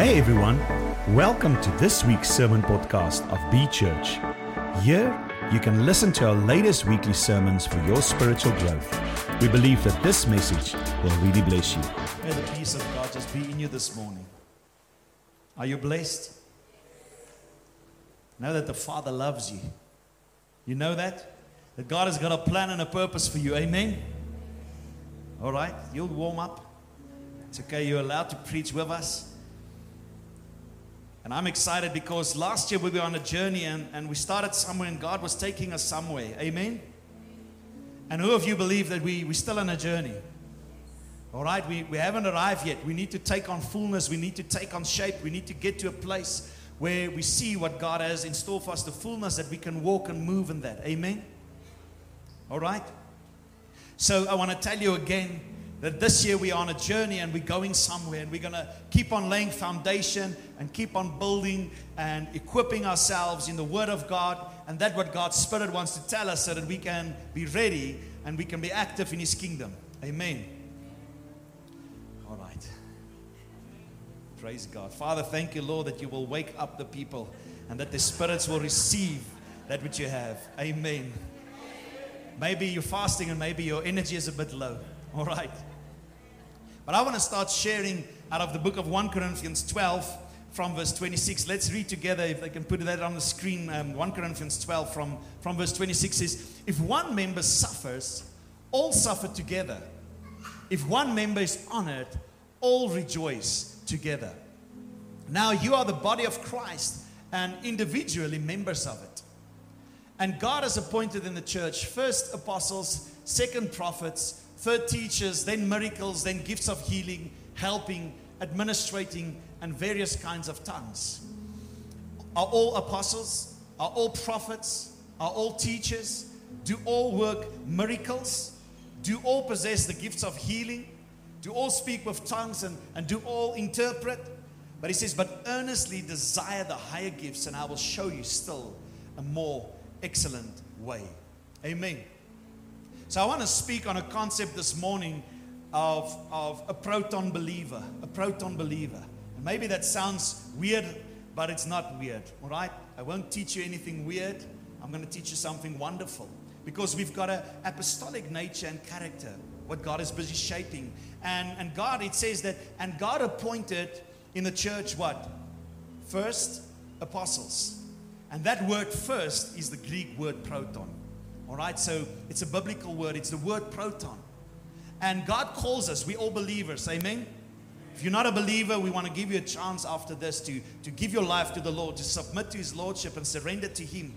Hey everyone, welcome to this week's sermon podcast of B Church. Here, you can listen to our latest weekly sermons for your spiritual growth. We believe that this message will really bless you. May the peace of God just be in you this morning. Are you blessed? Know that the Father loves you. You know that? That God has got a plan and a purpose for you. Amen? All right, you'll warm up. It's okay, you're allowed to preach with us. And I'm excited because last year we were on a journey and, and we started somewhere and God was taking us somewhere. Amen? And who of you believe that we, we're still on a journey? All right, we, we haven't arrived yet. We need to take on fullness. We need to take on shape. We need to get to a place where we see what God has in store for us, the fullness that we can walk and move in that. Amen? All right? So I want to tell you again that this year we are on a journey and we're going somewhere and we're going to keep on laying foundation and keep on building and equipping ourselves in the Word of God and that what God's Spirit wants to tell us so that we can be ready and we can be active in His kingdom. Amen. All right. Praise God. Father, thank you, Lord, that you will wake up the people and that the spirits will receive that which you have. Amen. Maybe you're fasting and maybe your energy is a bit low. All right. But I want to start sharing out of the book of 1 Corinthians 12 from verse 26. Let's read together, if they can put that on the screen. Um, 1 Corinthians 12 from, from verse 26 says, If one member suffers, all suffer together. If one member is honored, all rejoice together. Now you are the body of Christ and individually members of it. And God has appointed in the church first apostles, second prophets, third teachers, then miracles, then gifts of healing, helping, administrating, and various kinds of tongues. Are all apostles? Are all prophets? Are all teachers? Do all work miracles? Do all possess the gifts of healing? Do all speak with tongues and, and do all interpret? But he says, But earnestly desire the higher gifts, and I will show you still a more excellent way. Amen. So I want to speak on a concept this morning of, of a proton believer, a proton believer. And maybe that sounds weird, but it's not weird, all right? I won't teach you anything weird. I'm going to teach you something wonderful because we've got an apostolic nature and character, what God is busy shaping. And, and God, it says that, and God appointed in the church what? First, apostles. And that word first is the Greek word proton. All right, so it's a biblical word, it's the word proton. And God calls us, we all believers, amen? If you're not a believer, we want to give you a chance after this to, to give your life to the Lord, to submit to His Lordship and surrender to Him.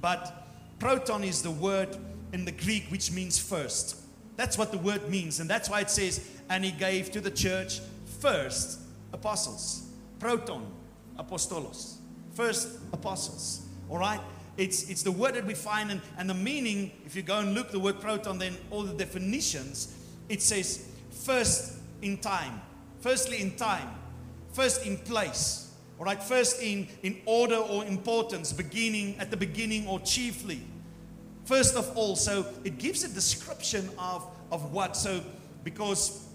But proton is the word in the Greek which means first. That's what the word means. And that's why it says, and He gave to the church first apostles. Proton, apostolos. First apostles. All right? It's, it's the word that we find, and, and the meaning, if you go and look the word proton, then all the definitions, it says first in time. Firstly, in time. First in place. All right? First in, in order or importance, beginning, at the beginning or chiefly. First of all. So it gives a description of, of what. So, because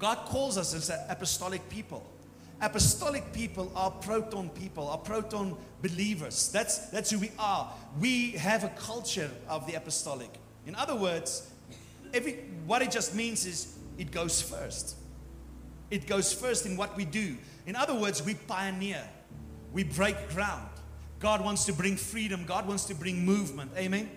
God calls us as an apostolic people. Apostolic people are proton people, are proton believers. That's, that's who we are. We have a culture of the apostolic. In other words, every, what it just means is it goes first. It goes first in what we do. In other words, we pioneer, we break ground. God wants to bring freedom, God wants to bring movement. Amen?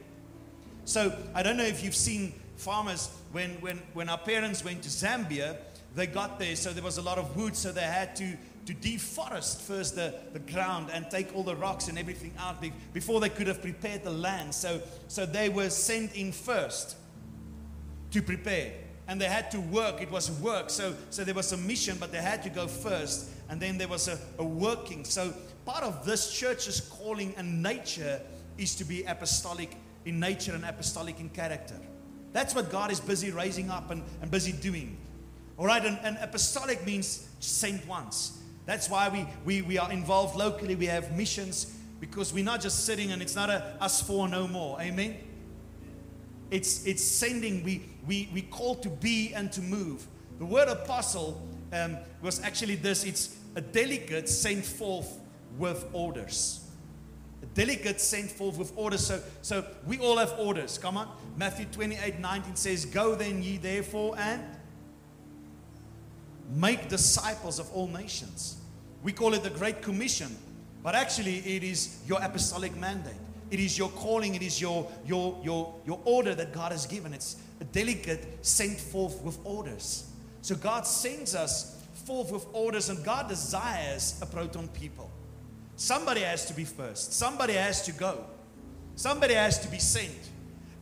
So, I don't know if you've seen farmers, when, when, when our parents went to Zambia, they got there, so there was a lot of wood, so they had to, to deforest first the, the ground and take all the rocks and everything out before they could have prepared the land. So, so they were sent in first to prepare. And they had to work. It was work. So, so there was a mission, but they had to go first. And then there was a, a working. So part of this church's calling and nature is to be apostolic in nature and apostolic in character. That's what God is busy raising up and, and busy doing. All right, and, and apostolic means sent once. That's why we, we, we are involved locally. We have missions because we're not just sitting and it's not a us for no more. Amen. It's it's sending. We we we call to be and to move. The word apostle um, was actually this. It's a delegate sent forth with orders. A delegate sent forth with orders. So, so we all have orders. Come on. Matthew 28 19 says, Go then ye therefore and make disciples of all nations. We call it the Great Commission, but actually it is your apostolic mandate. It is your calling, it is your, your, your, your order that God has given. It's a delegate sent forth with orders. So God sends us forth with orders, and God desires a proton people. Somebody has to be first, somebody has to go, somebody has to be sent.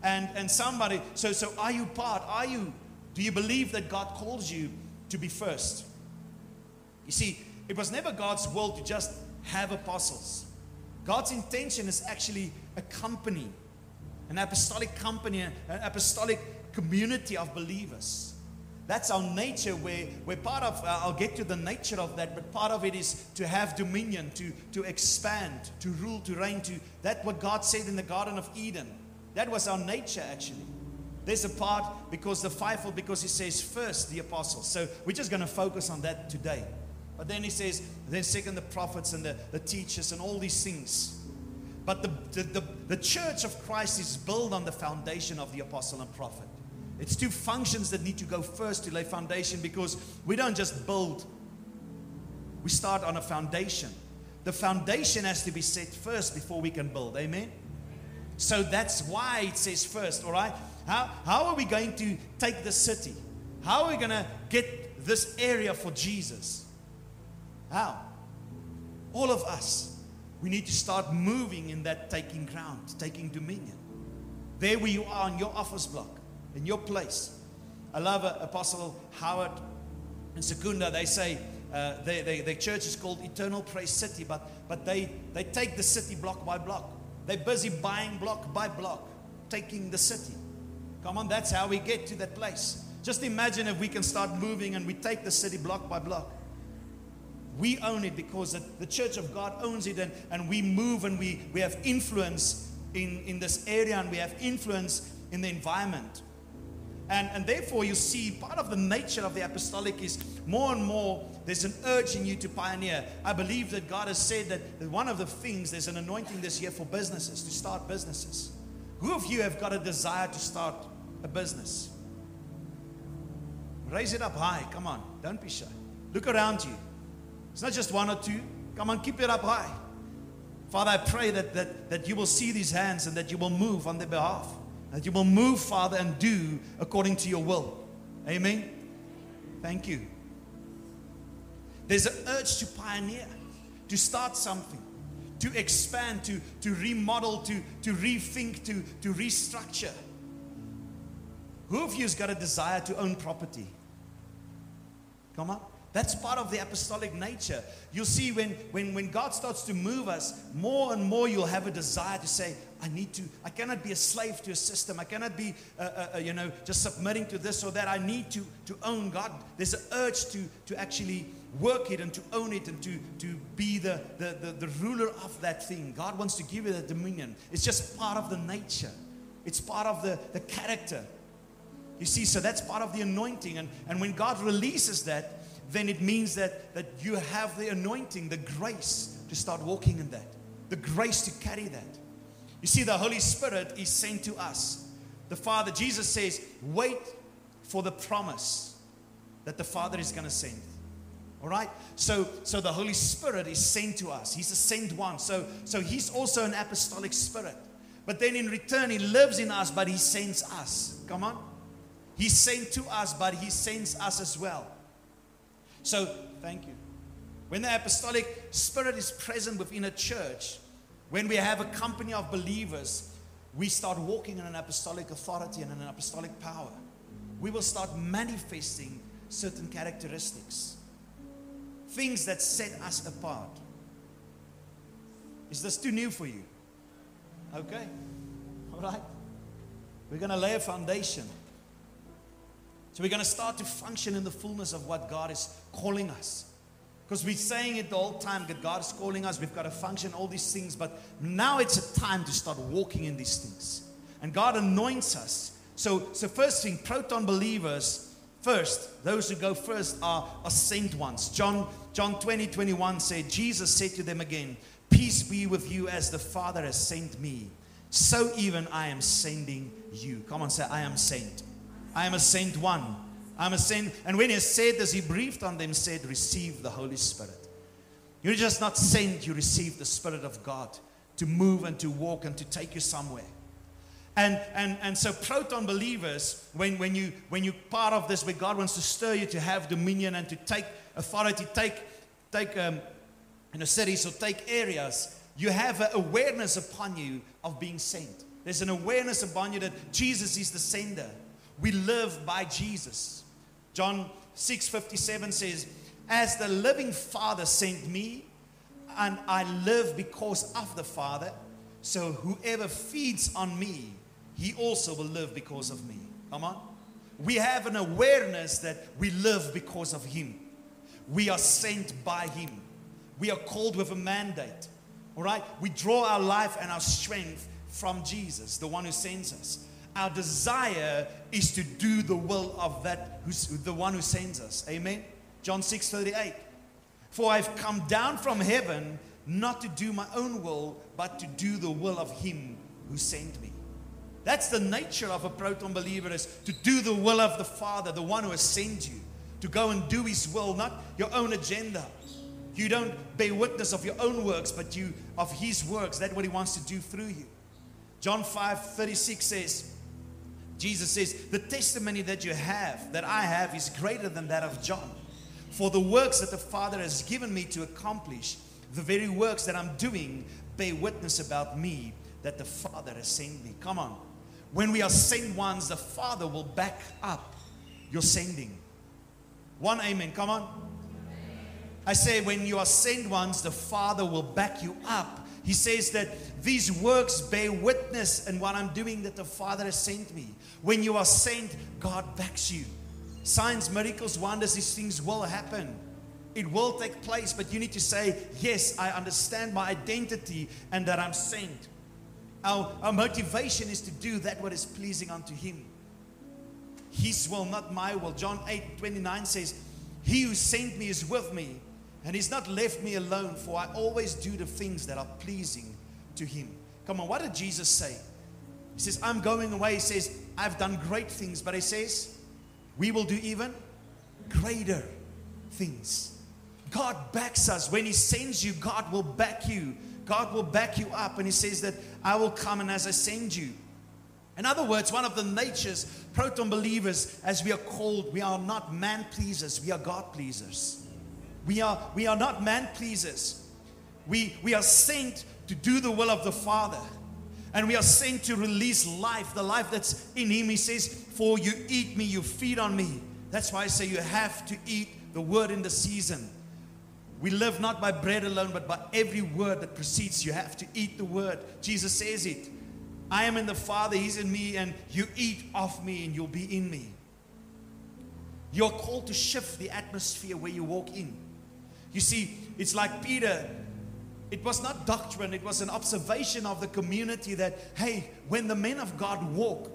And, and somebody, so, so are you part? Are you, do you believe that God calls you to be first? You see, it was never God's will to just have apostles. God's intention is actually a company, an apostolic company, an apostolic community of believers. That's our nature, where, where part of, uh, I'll get to the nature of that, but part of it is to have dominion, to, to expand, to rule, to reign, to, that what God said in the Garden of Eden. That was our nature, actually. There's a part because the fivefold, because he says first the apostles. So we're just going to focus on that today. But then he says, then second the prophets and the, the teachers and all these things. But the, the, the, the church of Christ is built on the foundation of the apostle and prophet. It's two functions that need to go first to lay foundation because we don't just build, we start on a foundation. The foundation has to be set first before we can build. Amen? So that's why it says first, all right? How, how are we going to take the city? How are we going to get this area for Jesus? How? All of us, we need to start moving in that taking ground, taking dominion. There where you are in your office block, in your place. I love uh, Apostle Howard and Secunda. They say uh, they, they, their church is called Eternal Praise City, but, but they, they take the city block by block. They're busy buying block by block, taking the city. Come on, that's how we get to that place. Just imagine if we can start moving and we take the city block by block. We own it because the, church of God owns it, and, and we move and we, we have influence in, in this area and we have influence in the environment. And, and therefore, you see, part of the nature of the apostolic is more and more there's an urge in you to pioneer. I believe that God has said that, that one of the things, there's an anointing this year for businesses, to start businesses. Who of you have got a desire to start a business? Raise it up high. Come on. Don't be shy. Look around you. It's not just one or two. Come on, keep it up high. Father, I pray that, that, that you will see these hands and that you will move on their behalf. That you will move, Father, and do according to your will. Amen. Thank you. There's an urge to pioneer, to start something, to expand, to, to remodel, to, to rethink, to, to restructure. Who of you has got a desire to own property? Come on. That's part of the apostolic nature. You'll see when, when, when God starts to move us, more and more you'll have a desire to say, I need to, I cannot be a slave to a system. I cannot be, uh, uh, uh, you know, just submitting to this or that. I need to, to own God. There's an urge to, to actually work it and to own it and to, to be the, the, the, the ruler of that thing. God wants to give you that dominion. It's just part of the nature, it's part of the, the character. You see, so that's part of the anointing. And, and when God releases that, then it means that, that you have the anointing, the grace to start walking in that, the grace to carry that. You see, the Holy Spirit is sent to us. The Father, Jesus says, wait for the promise that the Father is going to send. All right? So, so the Holy Spirit is sent to us. He's a sent one. So, so he's also an apostolic spirit. But then in return, he lives in us, but he sends us. Come on. He's sent to us, but he sends us as well. So, thank you. When the apostolic spirit is present within a church, when we have a company of believers, we start walking in an apostolic authority and an apostolic power. We will start manifesting certain characteristics, things that set us apart. Is this too new for you? Okay. All right. We're going to lay a foundation. So we're going to start to function in the fullness of what God is calling us. Because we're saying it the whole time that God is calling us, we've got to function all these things, but now it's a time to start walking in these things. And God anoints us. So, so first thing, proton believers, first. Those who go first are, are sent ones. John, John 20, 21 said, Jesus said to them again, Peace be with you as the Father has sent me. So even I am sending you. Come on, say, I am sent. I am a sent one. I'm a sent. And when he said this, he breathed on them, said, Receive the Holy Spirit. You're just not sent, you receive the Spirit of God to move and to walk and to take you somewhere. And, and, and so proton believers, when, when, you, when you're part of this, where God wants to stir you to have dominion and to take authority, take, take um, in a city, or take areas, you have an awareness upon you of being sent. There's an awareness upon you that Jesus is the sender. We live by Jesus. John 6:57 says, "As the living Father sent me, and I live because of the Father, so whoever feeds on me, he also will live because of me." Come on. We have an awareness that we live because of him. We are sent by him. We are called with a mandate. All right? We draw our life and our strength from Jesus, the one who sends us. Our desire is to do the will of that who's the one who sends us. Amen. John 6 38. For I've come down from heaven not to do my own will, but to do the will of him who sent me. That's the nature of a proton believer is to do the will of the Father, the one who has sent you, to go and do his will, not your own agenda. You don't bear witness of your own works, but you of his works. That's what he wants to do through you. John 5 36 says, Jesus says, The testimony that you have, that I have, is greater than that of John. For the works that the Father has given me to accomplish, the very works that I'm doing, bear witness about me that the Father has sent me. Come on. When we are sent ones, the Father will back up your sending. One amen. Come on. I say, when you are sent ones, the Father will back you up. He says that these works bear witness in what I'm doing that the Father has sent me. When you are sent, God backs you. Signs, miracles, wonders, these things will happen. It will take place, but you need to say, Yes, I understand my identity and that I'm sent. Our, our motivation is to do that what is pleasing unto Him. His will, not my will. John 8 29 says, He who sent me is with me, and He's not left me alone, for I always do the things that are pleasing to Him. Come on, what did Jesus say? He says, I'm going away. He says, I've done great things, but He says, we will do even greater things. God backs us. When He sends you, God will back you. God will back you up. And He says that I will come and as I send you. In other words, one of the natures, proton believers, as we are called, we are not man pleasers, we are God pleasers. We are, we are not man pleasers. We, we are sent to do the will of the Father. And we are sent to release life, the life that's in Him. He says, For you eat me, you feed on me. That's why I say you have to eat the word in the season. We live not by bread alone, but by every word that proceeds. You have to eat the word. Jesus says it. I am in the Father, He's in me, and you eat of me, and you'll be in me. You're called to shift the atmosphere where you walk in. You see, it's like Peter. It was not doctrine, it was an observation of the community that, hey, when the men of God walk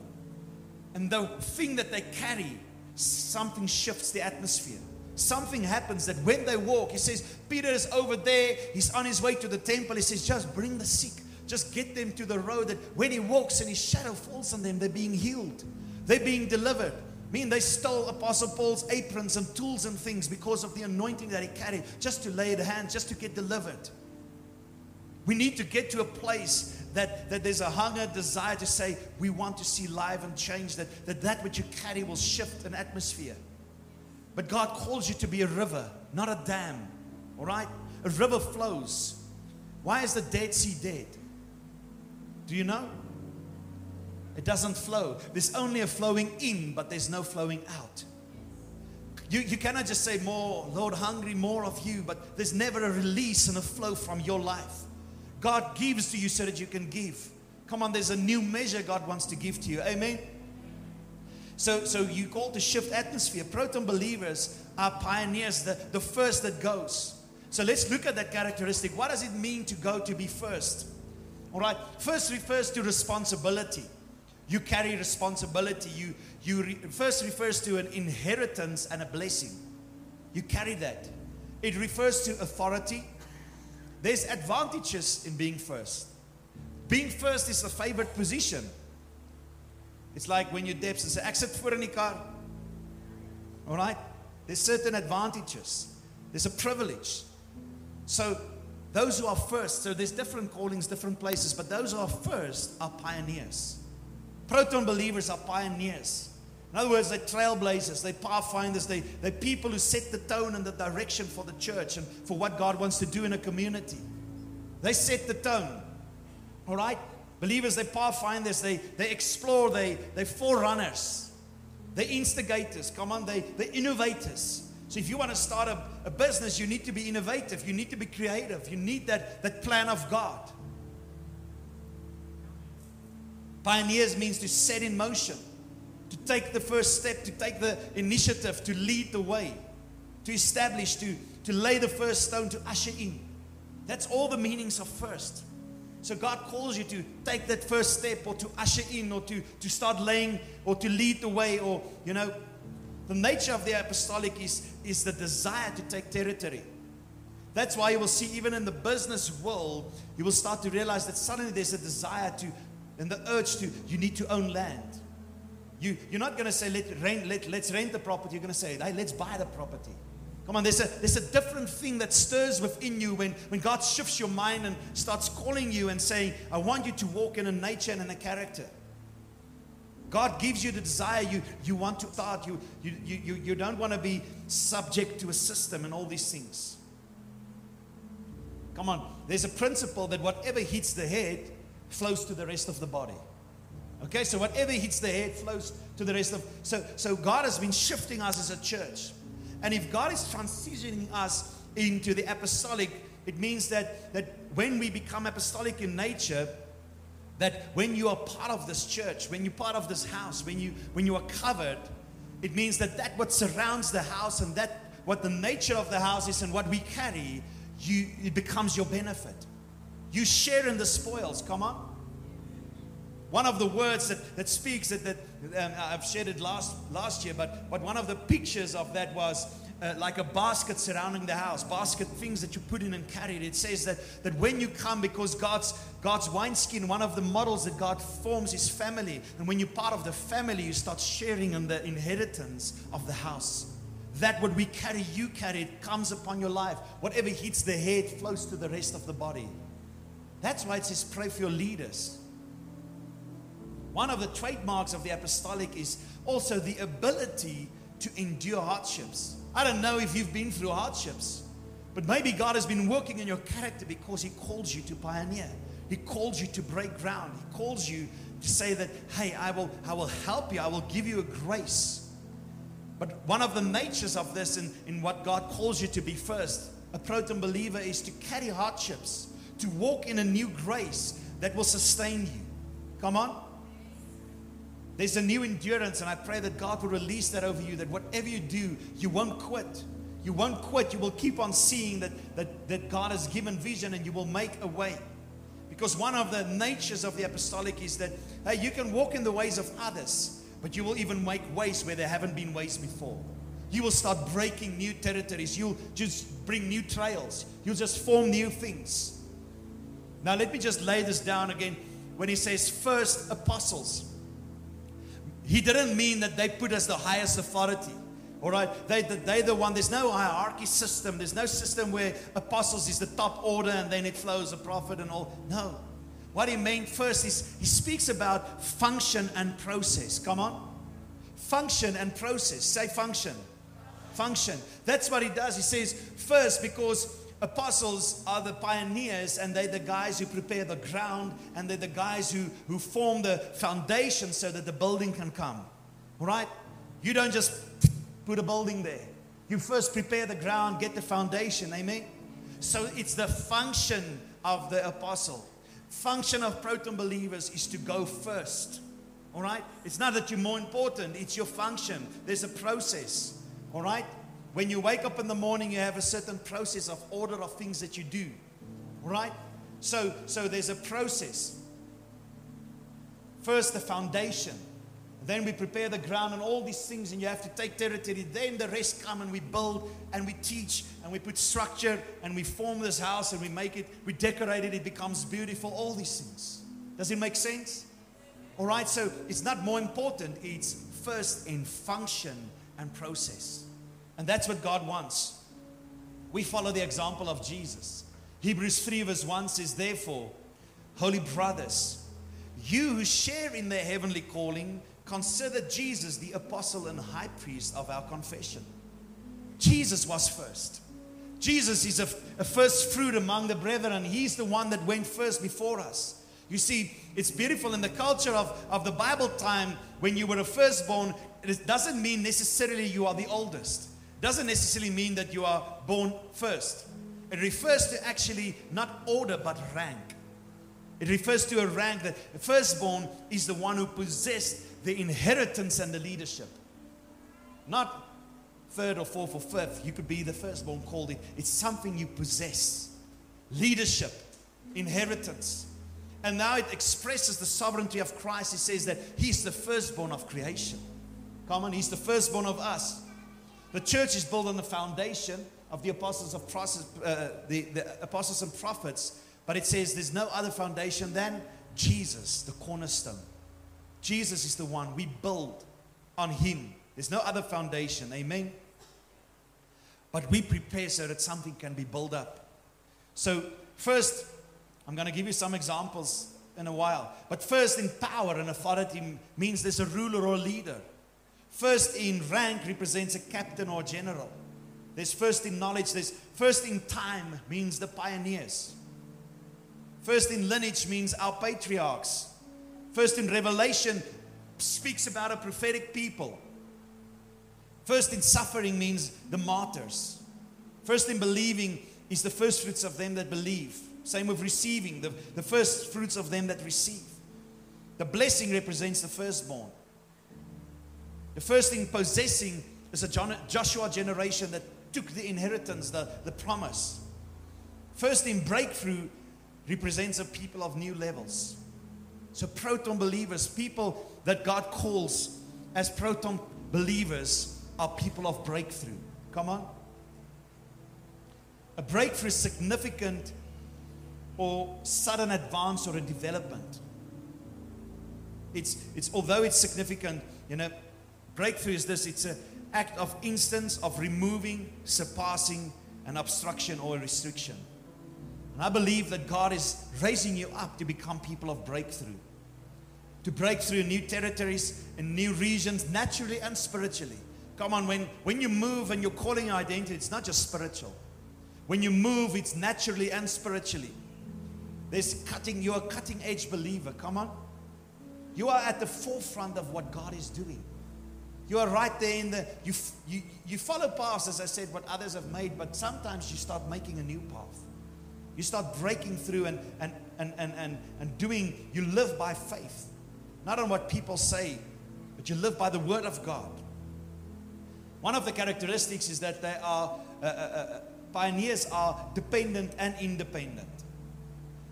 and the thing that they carry, something shifts the atmosphere. Something happens that when they walk, he says, Peter is over there, he's on his way to the temple. He says, just bring the sick, just get them to the road that when he walks and his shadow falls on them, they're being healed, they're being delivered. Mean, they stole Apostle Paul's aprons and tools and things because of the anointing that he carried, just to lay the hands, just to get delivered. We need to get to a place that, that there's a hunger, desire to say, we want to see life and change, that, that that which you carry will shift an atmosphere. But God calls you to be a river, not a dam. All right? A river flows. Why is the Dead Sea dead? Do you know? It doesn't flow. There's only a flowing in, but there's no flowing out. You, you cannot just say, More, Lord, hungry, more of you, but there's never a release and a flow from your life. God gives to you so that you can give. Come on, there's a new measure God wants to give to you. Amen. So, so you call to shift atmosphere. Proton believers are pioneers, the, the first that goes. So let's look at that characteristic. What does it mean to go to be first? All right. First refers to responsibility. You carry responsibility. You, you re, first refers to an inheritance and a blessing. You carry that. It refers to authority. There's advantages in being first. Being first is a favored position. It's like when you dips and say, exit for any car. All right? There's certain advantages. There's a privilege. So those who are first, so there's different callings, different places, but those who are first are pioneers. Proton believers are pioneers. In other words, they're trailblazers, they're pathfinders, they, they're people who set the tone and the direction for the church and for what God wants to do in a community. They set the tone. All right? Believers, they're pathfinders, they, they explore, they, they're forerunners, they're instigators. Come on, they, they're innovators. So if you want to start a, a business, you need to be innovative, you need to be creative, you need that, that plan of God. Pioneers means to set in motion, to take the first step, to take the initiative, to lead the way, to establish, to, to lay the first stone, to usher in. That's all the meanings of first. So God calls you to take that first step or to usher in or to, to start laying or to lead the way or, you know, the nature of the apostolic is, is the desire to take territory. That's why you will see, even in the business world, you will start to realize that suddenly there's a desire to and the urge to, you need to own land. You, you're not going to say, let, rent, let, let's rent the property. You're going to say, hey, let's buy the property. Come on, there's a, there's a different thing that stirs within you when, when God shifts your mind and starts calling you and saying, I want you to walk in a nature and in a character. God gives you the desire you, you want to start. You, you, you, you don't want to be subject to a system and all these things. Come on, there's a principle that whatever hits the head flows to the rest of the body. Okay, so whatever hits the head flows to the rest of so so God has been shifting us as a church. And if God is transitioning us into the apostolic, it means that that when we become apostolic in nature, that when you are part of this church, when you're part of this house, when you when you are covered, it means that that what surrounds the house and that what the nature of the house is and what we carry, you it becomes your benefit. You share in the spoils. Come on. One of the words that, that speaks that, that um, I've shared it last, last year, but, but one of the pictures of that was uh, like a basket surrounding the house, basket things that you put in and carry it. It says that, that when you come, because God's, God's wineskin, one of the models that God forms is family. And when you're part of the family, you start sharing in the inheritance of the house. That what we carry, you carry, it comes upon your life. Whatever hits the head flows to the rest of the body. That's why it says pray for your leaders. One of the trademarks of the apostolic is also the ability to endure hardships. I don't know if you've been through hardships, but maybe God has been working in your character because He calls you to pioneer. He calls you to break ground. He calls you to say that, hey, I will, I will help you, I will give you a grace. But one of the natures of this in, in what God calls you to be first, a proton believer, is to carry hardships to walk in a new grace that will sustain you. Come on. There's a new endurance, and I pray that God will release that over you. That whatever you do, you won't quit. You won't quit. You will keep on seeing that, that, that God has given vision and you will make a way. Because one of the natures of the apostolic is that, hey, you can walk in the ways of others, but you will even make ways where there haven't been ways before. You will start breaking new territories. You'll just bring new trails. You'll just form new things. Now, let me just lay this down again. When he says first apostles, he didn't mean that they put as the highest authority. All right, they, they're the one, there's no hierarchy system. There's no system where apostles is the top order and then it flows a prophet and all. No. What he meant first is he speaks about function and process. Come on. Function and process. Say function. Function. That's what he does. He says, first, because apostles are the pioneers and they're the guys who prepare the ground and they're the guys who, who form the foundation so that the building can come. All right? You don't just put a building there. You first prepare the ground, get the foundation. Amen? So it's the function of the apostle. Function of proton believers is to go first. All right? It's not that you're more important, it's your function. There's a process. All right? When you wake up in the morning, you have a certain process of order of things that you do. Right? So, so there's a process. First, the foundation. Then we prepare the ground and all these things, and you have to take territory. Then the rest come and we build and we teach and we put structure and we form this house and we make it, we decorate it, it becomes beautiful. All these things. Does it make sense? All right, so it's not more important, it's first in function and process. And that's what God wants. We follow the example of Jesus. Hebrews 3, verse 1 says, Therefore, holy brothers, you who share in their heavenly calling, consider Jesus the apostle and high priest of our confession. Jesus was first. Jesus is a, a, first fruit among the brethren. He's the one that went first before us. You see, it's beautiful in the culture of, of the Bible time when you were a firstborn, it doesn't mean necessarily you are the oldest. Doesn't necessarily mean that you are born first. It refers to actually not order but rank. It refers to a rank that the firstborn is the one who possessed the inheritance and the leadership. Not third or fourth or fifth. You could be the firstborn called it. It's something you possess leadership, inheritance. And now it expresses the sovereignty of Christ. It says that He's the firstborn of creation. Come on, He's the firstborn of us. The church is built on the foundation of the apostles of uh, the, the apostles and prophets, but it says there's no other foundation than Jesus, the cornerstone. Jesus is the one we build on Him. There's no other foundation. Amen. But we prepare so that something can be built up. So, first, I'm going to give you some examples in a while. But first, in power and authority means there's a ruler or a leader. First, in rank represents a captain or general. There's first in knowledge. There's first in time means the pioneers. First in lineage means our patriarchs. First in revelation speaks about a prophetic people. First in suffering means the martyrs. First in believing is the first fruits of them that believe. Same with receiving, the, the first fruits of them that receive. The blessing represents the firstborn. The first thing, possessing is a Joshua generation that took the inheritance, the, the promise. First in breakthrough represents a people of new levels. So, proton believers, people that God calls as proton believers, are people of breakthrough. Come on. A breakthrough is significant or sudden advance or a development. It's, it's although it's significant, you know, breakthrough is this it's an act of instance of removing, surpassing an obstruction or a restriction. And I believe that God is raising you up to become people of breakthrough, to break through new territories and new regions, naturally and spiritually. Come on, when, when you move and you're calling your identity, it's not just spiritual. When you move, it's naturally and spiritually. There's cutting, you're a cutting edge believer. Come on. You are at the forefront of what God is doing. You are right there in the, you, you, you follow paths, as I said, what others have made, but sometimes you start making a new path. You start breaking through and, and, and, and, and, and doing, you live by faith. Not on what people say, but you live by the word of God. One of the characteristics is that they are, uh, uh, uh, pioneers are dependent and independent.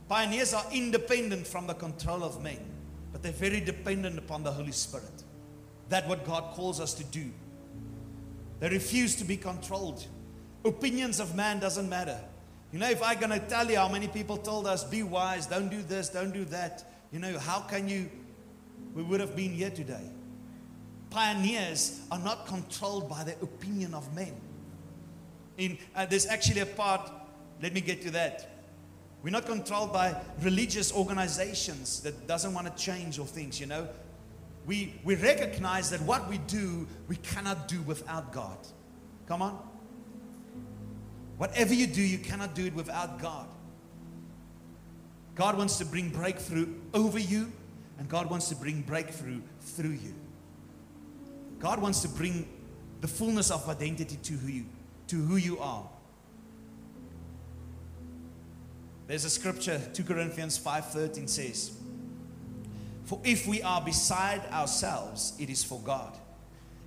Pioneers are independent from the control of men, but they're very dependent upon the Holy Spirit. That's what God calls us to do. They refuse to be controlled. Opinions of man doesn't matter. You know, if I'm going to tell you how many people told us, be wise, don't do this, don't do that, you know, how can you? We would have been here today. Pioneers are not controlled by the opinion of men. In, uh, there's actually a part, let me get to that. We're not controlled by religious organizations that doesn't want to change or things, you know. We, we recognize that what we do, we cannot do without God. Come on. Whatever you do, you cannot do it without God. God wants to bring breakthrough over you, and God wants to bring breakthrough through you. God wants to bring the fullness of identity to who you, to who you are. There's a scripture, 2 Corinthians 5:13 says, For if we are beside ourselves, it is for God.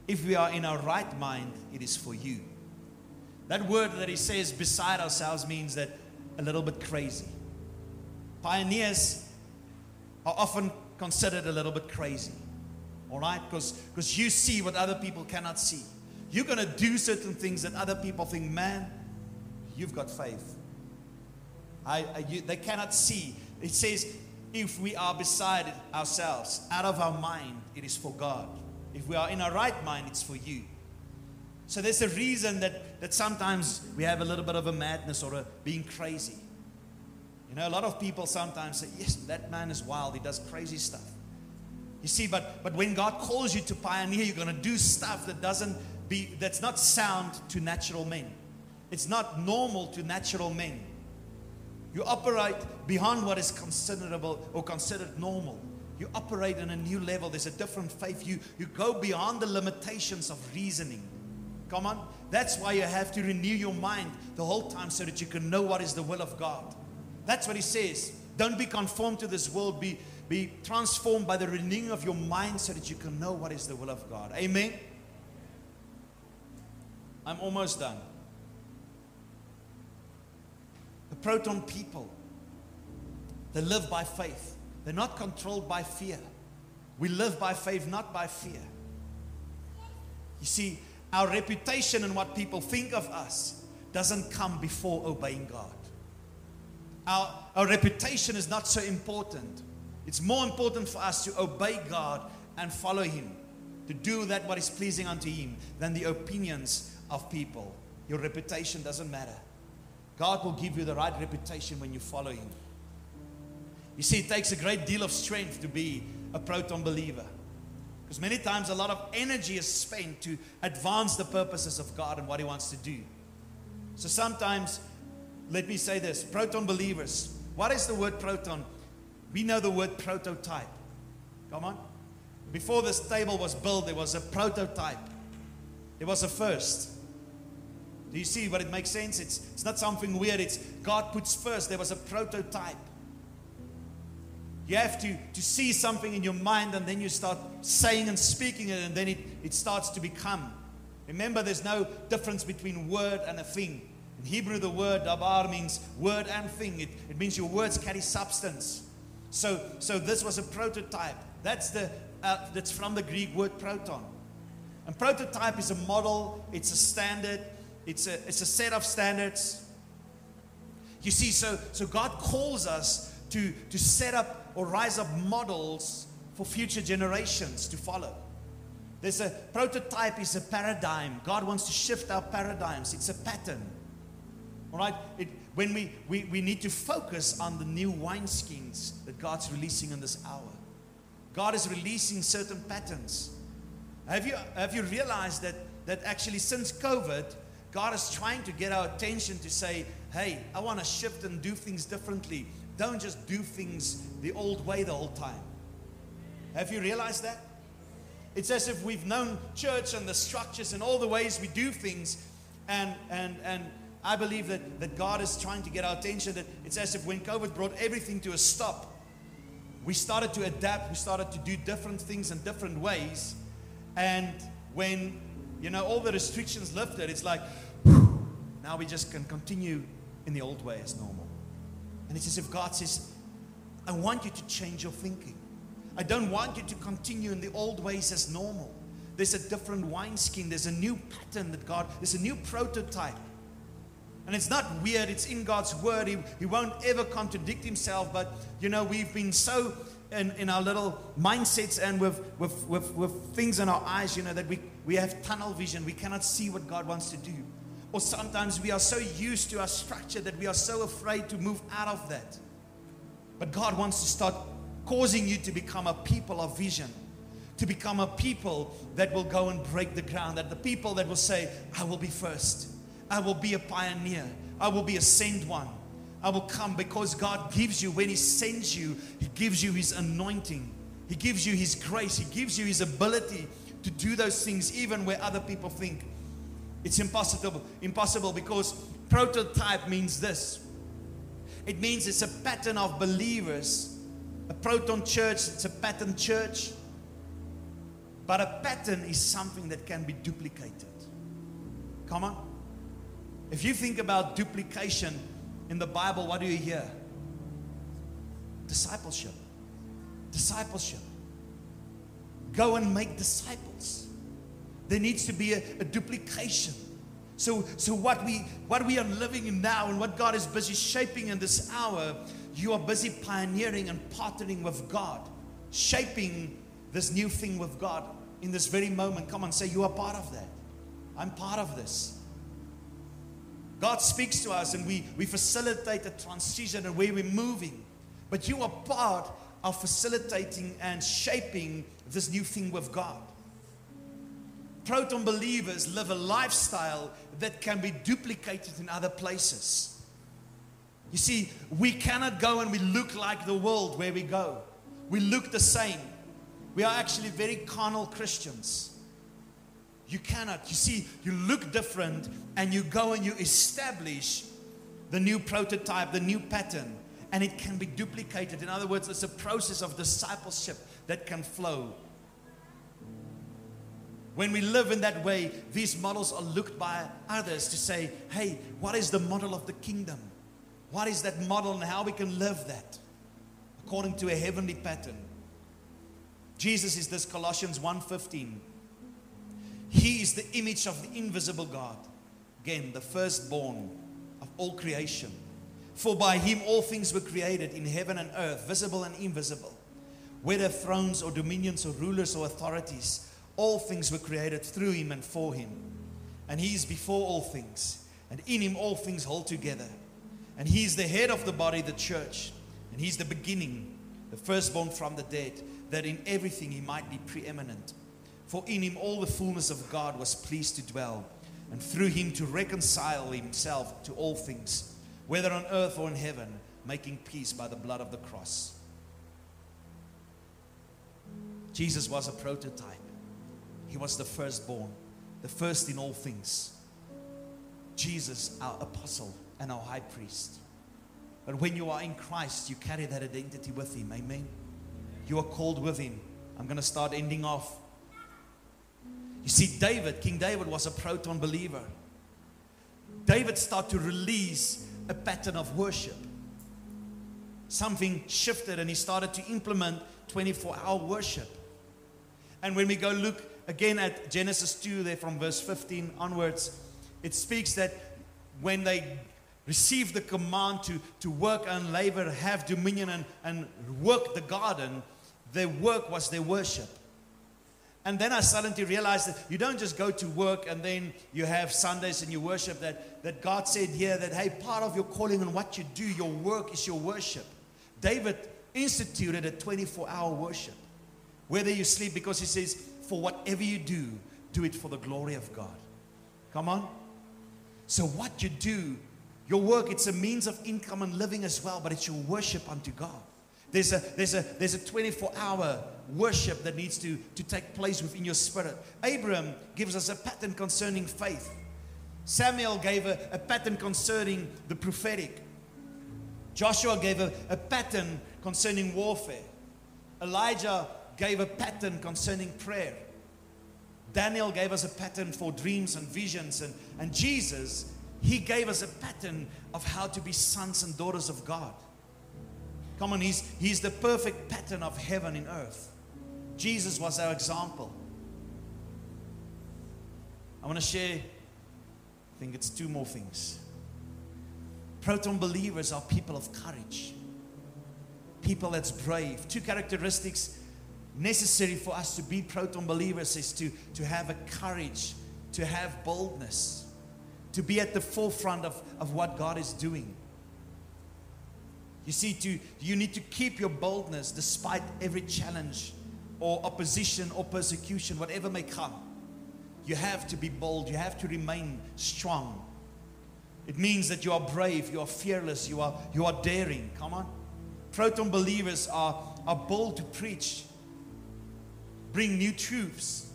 If we are in our right mind, it is for you. That word that he says beside ourselves means that a little bit crazy. Pioneers are often considered a little bit crazy. All right? Because you see what other people cannot see. You're going to do certain things that other people think, man, you've got faith. I, I you, they cannot see. It says, if we are beside ourselves, out of our mind, it is for God. If we are in our right mind, it's for you. So there's a reason that, that sometimes we have a little bit of a madness or a being crazy. You know, a lot of people sometimes say, Yes, that man is wild, he does crazy stuff. You see, but but when God calls you to pioneer, you're gonna do stuff that doesn't be that's not sound to natural men. It's not normal to natural men. You operate beyond what is considerable or considered normal. You operate on a new level. There's a different faith. You, you go beyond the limitations of reasoning. Come on. That's why you have to renew your mind the whole time so that you can know what is the will of God. That's what he says. Don't be conformed to this world. Be, be transformed by the renewing of your mind so that you can know what is the will of God. Amen. I'm almost done. Proton people, they live by faith. They're not controlled by fear. We live by faith, not by fear. You see, our reputation and what people think of us doesn't come before obeying God. Our, our reputation is not so important. It's more important for us to obey God and follow Him, to do that what is pleasing unto Him, than the opinions of people. Your reputation doesn't matter. God will give you the right reputation when you follow Him. You see, it takes a great deal of strength to be a proton believer. Because many times a lot of energy is spent to advance the purposes of God and what He wants to do. So sometimes, let me say this proton believers, what is the word proton? We know the word prototype. Come on. Before this table was built, there was a prototype, there was a first. Do you see what it makes sense? It's, it's not something weird. It's God puts first. There was a prototype. You have to, to see something in your mind and then you start saying and speaking it and then it, it starts to become. Remember, there's no difference between word and a thing. In Hebrew, the word dabar means word and thing. It, it means your words carry substance. So, so this was a prototype. That's, the, uh, that's from the Greek word proton. And prototype is a model, it's a standard, it's a, it's a set of standards. You see, so, so God calls us to, to set up or rise up models for future generations to follow. There's a prototype is a paradigm. God wants to shift our paradigms. It's a pattern. All right? It, when we, we, we need to focus on the new wineskins that God's releasing in this hour. God is releasing certain patterns. Have you, have you realized that, that actually since COVID, God is trying to get our attention to say, hey, I want to shift and do things differently. Don't just do things the old way the whole time. Have you realized that? It's as if we've known church and the structures and all the ways we do things. And, and, and I believe that, that God is trying to get our attention. That it's as if when COVID brought everything to a stop, we started to adapt, we started to do different things in different ways. And when, you know, all the restrictions lifted, it's like, now we just can continue in the old way as normal. And it's as if God says, I want you to change your thinking. I don't want you to continue in the old ways as normal. There's a different wineskin, there's a new pattern that God, there's a new prototype. And it's not weird, it's in God's word. He, he won't ever contradict himself, but you know, we've been so in, in our little mindsets and with, with, with, with things in our eyes, you know, that we, we have tunnel vision. We cannot see what God wants to do. Or sometimes we are so used to our structure that we are so afraid to move out of that. But God wants to start causing you to become a people of vision, to become a people that will go and break the ground, that the people that will say, I will be first, I will be a pioneer, I will be a sent one. I will come because God gives you, when He sends you, He gives you His anointing. He gives you His grace. He gives you His ability to do those things even where other people think it's impossible, impossible because prototype means this. It means it's a pattern of believers. A proton church, it's a pattern church. But a pattern is something that can be duplicated. Come on. If you think about duplication in the Bible, what do you hear? Discipleship. discipleship. Go and make disciples. There needs to be a, a duplication. So, so what we what we are living in now and what God is busy shaping in this hour, you are busy pioneering and partnering with God, shaping this new thing with God in this very moment. Come on, say you are part of that. I'm part of this. God speaks to us and we, we facilitate the transition and where we're moving. But you are part of facilitating and shaping this new thing with God. Proton believers live a lifestyle that can be duplicated in other places. You see, we cannot go and we look like the world where we go. We look the same. We are actually very carnal Christians. You cannot. You see, you look different and you go and you establish the new prototype, the new pattern, and it can be duplicated. In other words, it's a process of discipleship that can flow. When we live in that way, these models are looked by others to say, hey, what is the model of the kingdom? What is that model and how we can live that according to a heavenly pattern? Jesus is this Colossians 1:15. He is the image of the invisible God. Again, the firstborn of all creation. For by him all things were created in heaven and earth, visible and invisible. Whether thrones or dominions or rulers or authorities, all things were created through him and for him. And he is before all things, and in him all things hold together. And he is the head of the body, the church. And he's the beginning, the firstborn from the dead, that in everything he might be preeminent. For in him all the fullness of God was pleased to dwell, and through him to reconcile himself to all things, whether on earth or in heaven, making peace by the blood of the cross. Jesus was a prototype. He was the firstborn, the first in all things. Jesus, our apostle and our high priest. But when you are in Christ, you carry that identity with Him. Amen. You are called with Him. I'm going to start ending off. You see, David, King David was a proton believer. David started to release a pattern of worship. Something shifted and he started to implement 24 hour worship. And when we go look again at Genesis 2, there from verse 15 onwards, it speaks that when they received the command to, to work and labor, have dominion, and, and work the garden, their work was their worship. And then I suddenly realized that you don't just go to work and then you have Sundays and you worship. That, that God said here that, hey, part of your calling and what you do, your work is your worship. David instituted a 24 hour worship. Whether you sleep, because he says, for whatever you do, do it for the glory of God. Come on. So, what you do, your work, it's a means of income and living as well, but it's your worship unto God. There's a, there's a, there's a 24 hour worship that needs to, to take place within your spirit. Abraham gives us a pattern concerning faith. Samuel gave a, a pattern concerning the prophetic. Joshua gave a, a pattern concerning warfare. Elijah gave a pattern concerning prayer. Daniel gave us a pattern for dreams and visions. And, and Jesus, he gave us a pattern of how to be sons and daughters of God. Come on, he's, he's the perfect pattern of heaven and earth. Jesus was our example. I want to share, I think it's two more things. Proton believers are people of courage, people that's brave. Two characteristics necessary for us to be proton believers is to, to have a courage, to have boldness, to be at the forefront of, of what God is doing. You see, to, you need to keep your boldness despite every challenge or opposition or persecution, whatever may come. You have to be bold, you have to remain strong. It means that you are brave, you are fearless, you are, you are daring. Come on. Proton believers are, are bold to preach, bring new truths.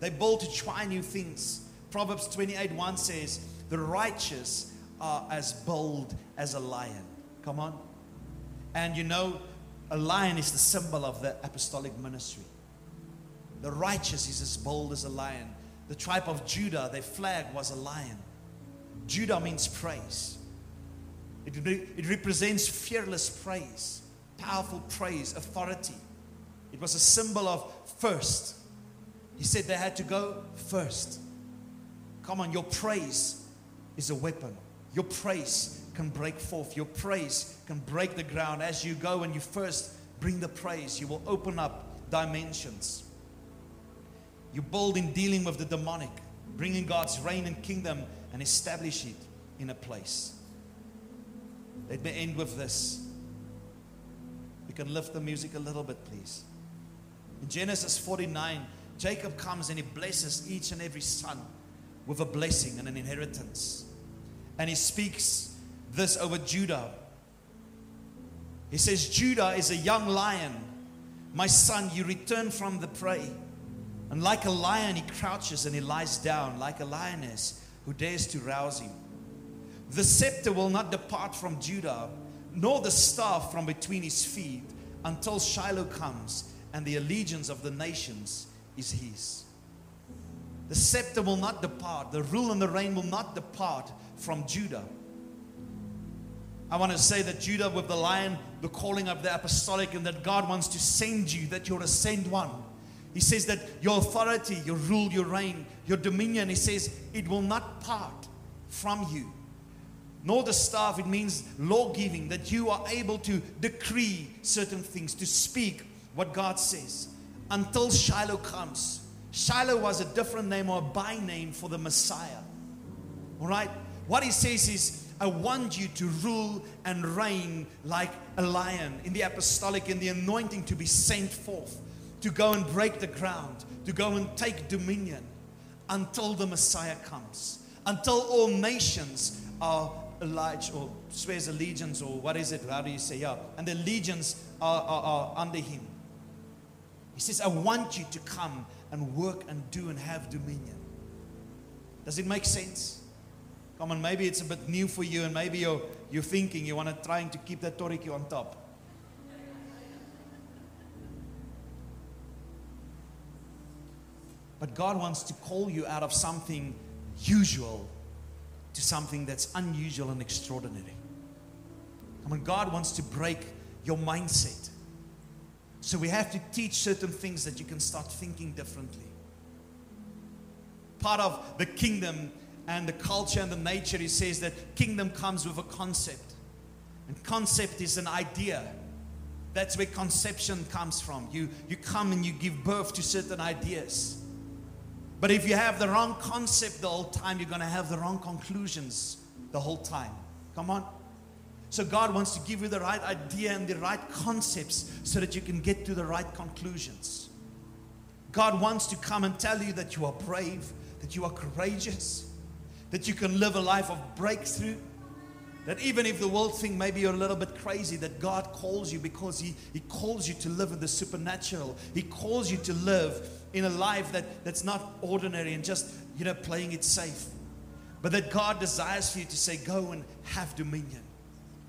They're bold to try new things. Proverbs 28 1 says, The righteous are as bold as a lion. Come on. And you know, a lion is the symbol of the apostolic ministry. The righteous is as bold as a lion. The tribe of Judah, their flag was a lion. Judah means praise. It, re- it represents fearless praise, powerful praise, authority. It was a symbol of first. He said they had to go first. Come on, your praise is a weapon. Your praise can break forth. Your praise can break the ground. As you go and you first bring the praise, you will open up dimensions. You bold in dealing with the demonic, bringing God's reign and kingdom and establish it in a place. Let me end with this. We can lift the music a little bit, please. In Genesis 49, Jacob comes and he blesses each and every son with a blessing and an inheritance. And he speaks this over Judah. He says, Judah is a young lion. My son, you return from the prey. And like a lion, he crouches and he lies down, like a lioness who dares to rouse him. The scepter will not depart from Judah, nor the staff from between his feet, until Shiloh comes and the allegiance of the nations is his. The scepter will not depart, the rule and the reign will not depart from Judah. I want to say that Judah, with the lion, the calling of the apostolic, and that God wants to send you, that you're a sent one. He says that your authority, your rule, your reign, your dominion, he says, it will not part from you. Nor the staff, it means law giving, that you are able to decree certain things, to speak what God says until Shiloh comes. Shiloh was a different name or a by name for the Messiah. All right? What he says is, I want you to rule and reign like a lion in the apostolic, in the anointing to be sent forth, to go and break the ground, to go and take dominion until the Messiah comes, until all nations are alleged or swears allegiance, or what is it? How do you say? Yeah, and the legions are, are, are under him. He says, I want you to come and work and do and have dominion. Does it make sense? Come on, maybe it's a bit new for you, and maybe you're, you're thinking you want to trying to keep that toriki on top. But God wants to call you out of something usual to something that's unusual and extraordinary. Come on, God wants to break your mindset. So we have to teach certain things that you can start thinking differently. Part of the kingdom and the culture and the nature, he says that kingdom comes with a concept. And concept is an idea. That's where conception comes from. You, you come and you give birth to certain ideas. But if you have the wrong concept the whole time, you're going to have the wrong conclusions the whole time. Come on. So God wants to give you the right idea and the right concepts so that you can get to the right conclusions. God wants to come and tell you that you are brave, that you are courageous, that you can live a life of breakthrough. That even if the world think maybe you're a little bit crazy, that God calls you because He, he calls you to live in the supernatural. He calls you to live in a life that, that's not ordinary and just, you know, playing it safe. But that God desires for you to say, go and have dominion.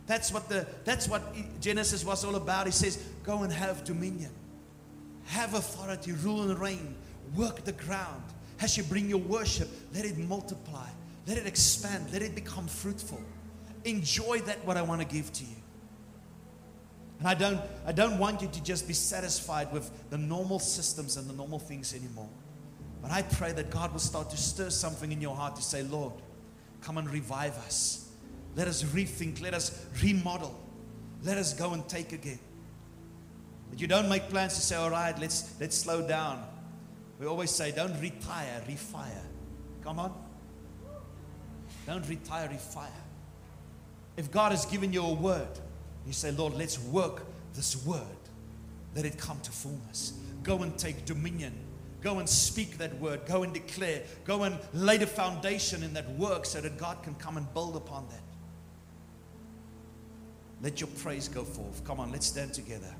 That's what the that's what Genesis was all about. He says, "Go and have dominion, have authority, rule and reign, work the ground. As you bring your worship, let it multiply, let it expand, let it become fruitful. Enjoy that what I want to give to you." And I don't I don't want you to just be satisfied with the normal systems and the normal things anymore. But I pray that God will start to stir something in your heart to say, "Lord, come and revive us." Let us rethink. Let us remodel. Let us go and take again. But you don't make plans to say, all right, let's, let's slow down. We always say, don't retire, refire. Come on. Don't retire, refire. If God has given you a word, you say, Lord, let's work this word. Let it come to fullness. Go and take dominion. Go and speak that word. Go and declare. Go and lay the foundation in that work so that God can come and build upon that. Let your praise go forth. Come on, let's stand together.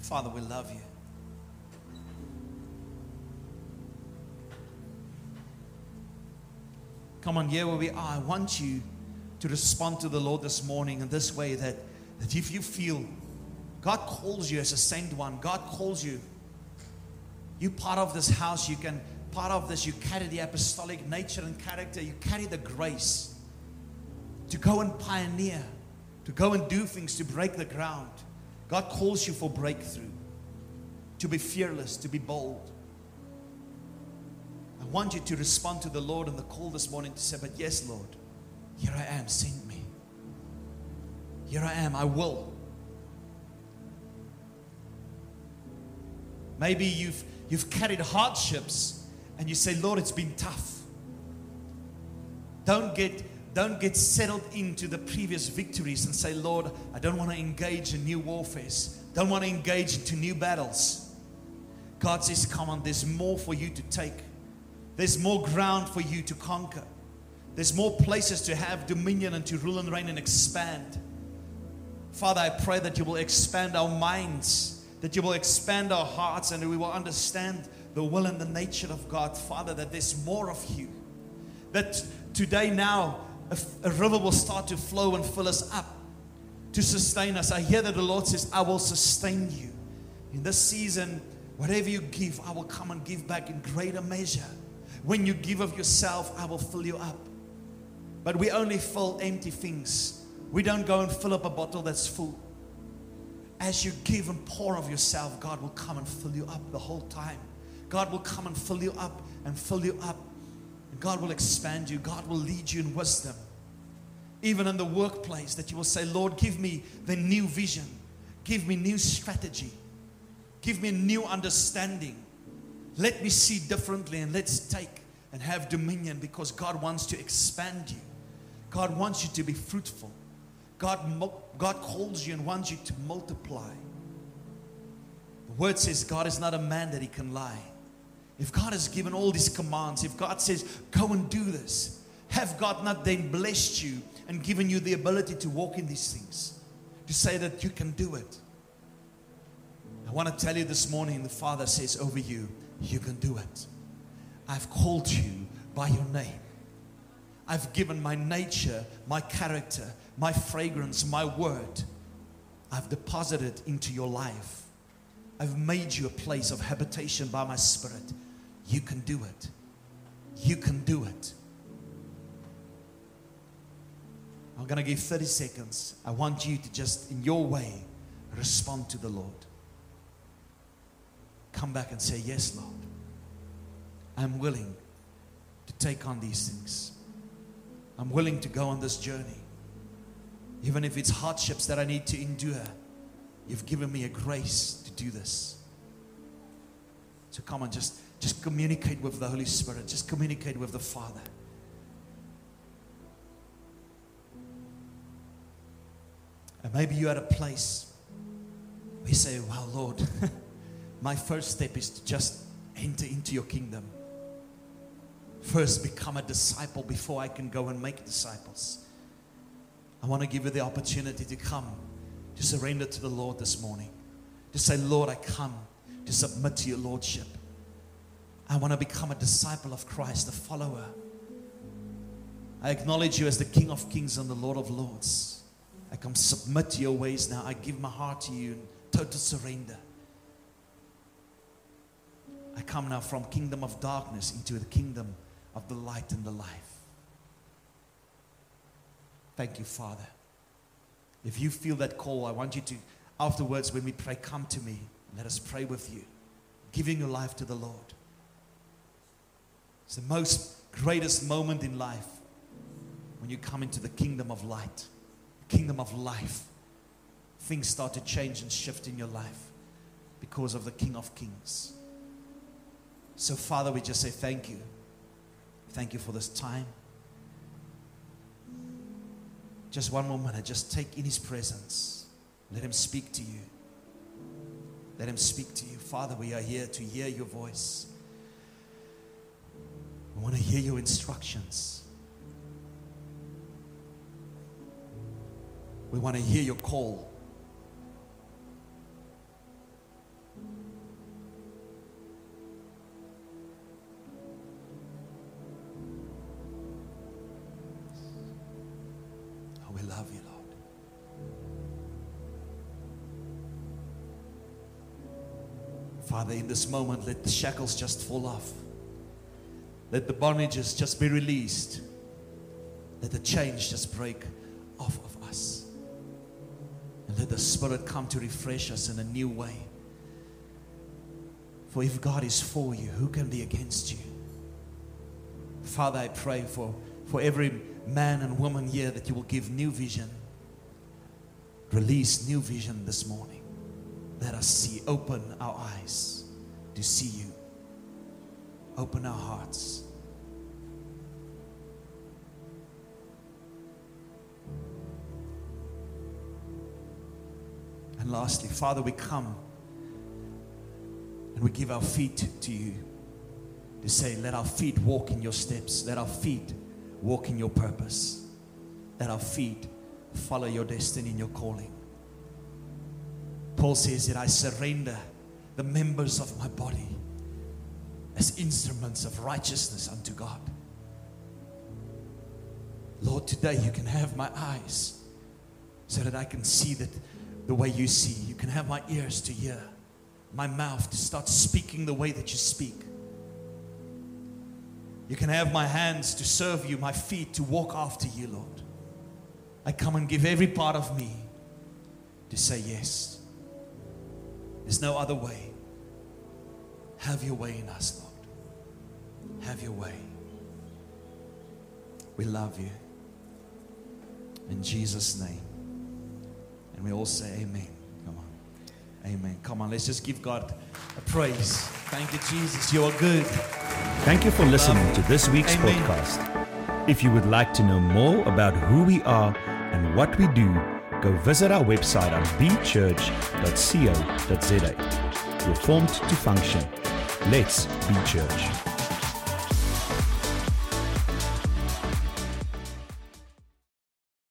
Father, we love you. Come on, here where we are, I want you to respond to the Lord this morning in this way that, that if you feel God calls you as a saint one, God calls you, you part of this house, you can part of this, you carry the apostolic nature and character, you carry the grace. to go and pioneer, to go and do things, to break the ground. God calls you for breakthrough, to be fearless, to be bold. I want you to respond to the Lord in the call this morning to say, But yes, Lord, here I am, send me. Here I am, I will. Maybe you've, you've carried hardships and you say, Lord, it's been tough. Don't get, don't get settled into the previous victories and say, Lord, I don't want to engage in new warfares. Don't want to engage into new battles. God says, Come on, there's more for you to take. There's more ground for you to conquer. There's more places to have dominion and to rule and reign and expand. Father, I pray that you will expand our minds, that you will expand our hearts, and we will understand the will and the nature of God. Father, that there's more of you. That today, now, a, river will start to flow and fill us up to sustain us. I hear that the Lord says, I will sustain you. In this season, whatever you give, I will come and give back in greater measure. When you give of yourself, I will fill you up. But we only fill empty things. We don't go and fill up a bottle that's full. As you give and pour of yourself, God will come and fill you up the whole time. God will come and fill you up and fill you up. God will expand you. God will lead you in wisdom. Even in the workplace, that you will say, Lord, give me the new vision. Give me new strategy. Give me new understanding. Let me see differently and let's take and have dominion because God wants to expand you. God wants you to be fruitful. God, God calls you and wants you to multiply. The word says God is not a man that he can lie. If God has given all these commands, if God says, go and do this, have God not then blessed you and given you the ability to walk in these things? To say that you can do it. I want to tell you this morning, the Father says over you, you can do it. I've called you by your name. I've given my nature, my character, my fragrance, my word. I've deposited into your life. I've made you a place of habitation by my spirit. You can do it. You can do it. I'm going to give 30 seconds. I want you to just, in your way, respond to the Lord. Come back and say, Yes, Lord. I'm willing to take on these things. I'm willing to go on this journey. Even if it's hardships that I need to endure, you've given me a grace to do this. So come on, just, just communicate with the Holy Spirit, just communicate with the Father. And maybe you're at a place where you say, Well, Lord, my first step is to just enter into your kingdom. First, become a disciple before I can go and make disciples. I want to give you the opportunity to come, to surrender to the Lord this morning. To say, Lord, I come to submit to your Lordship. I want to become a disciple of Christ, a follower. I acknowledge you as the King of Kings and the Lord of Lords. I come submit to your ways now. I give my heart to you in total surrender. I come now from kingdom of darkness into the kingdom of the light and the life. Thank you, Father. If you feel that call, I want you to, afterwards, when we pray, come to me. Let us pray with you, giving your life to the Lord. It's the most greatest moment in life when you come into the kingdom of light, kingdom of life. Things start to change and shift in your life because of the King of Kings. So, Father, we just say thank you. Thank you for this time. Just one more minute. Just take in His presence. Let Him speak to you. Let Him speak to you. Father, we are here to hear your voice. We want to hear your instructions. We want to hear your call. Oh, we love you, Lord. Father, in this moment, let the shackles just fall off. Let the bondages just be released. Let the chains just break. off of us. And let the Spirit come to refresh us in a new way. For if God is for you, who can be against you? Father, I pray for, for every man and woman here that you will give new vision. Release new vision this morning. Let us see, open our eyes to see you. Open our hearts. And lastly, Father, we come and we give our feet to you to say, Let our feet walk in your steps. Let our feet walk in your purpose. Let our feet follow your destiny and your calling. Paul says that I surrender the members of my body as instruments of righteousness unto God. Lord, today you can have my eyes so that I can see that the way you see. You can have my ears to hear, my mouth to start speaking the way that you speak. You can have my hands to serve you, my feet to walk after you, Lord. I come and give every part of me to say yes. There's no other way. Have your way in us, Lord. Have your way. We love you. In Jesus' name. And we all say amen. Come on. Amen. Come on, let's just give God a praise. Thank you, Jesus. You are good. Thank you for listening to this week's Amen. podcast. If you would like to know more about who we are and what we do, go visit our website at bchurch.co.za. We're formed to function. Let's be church.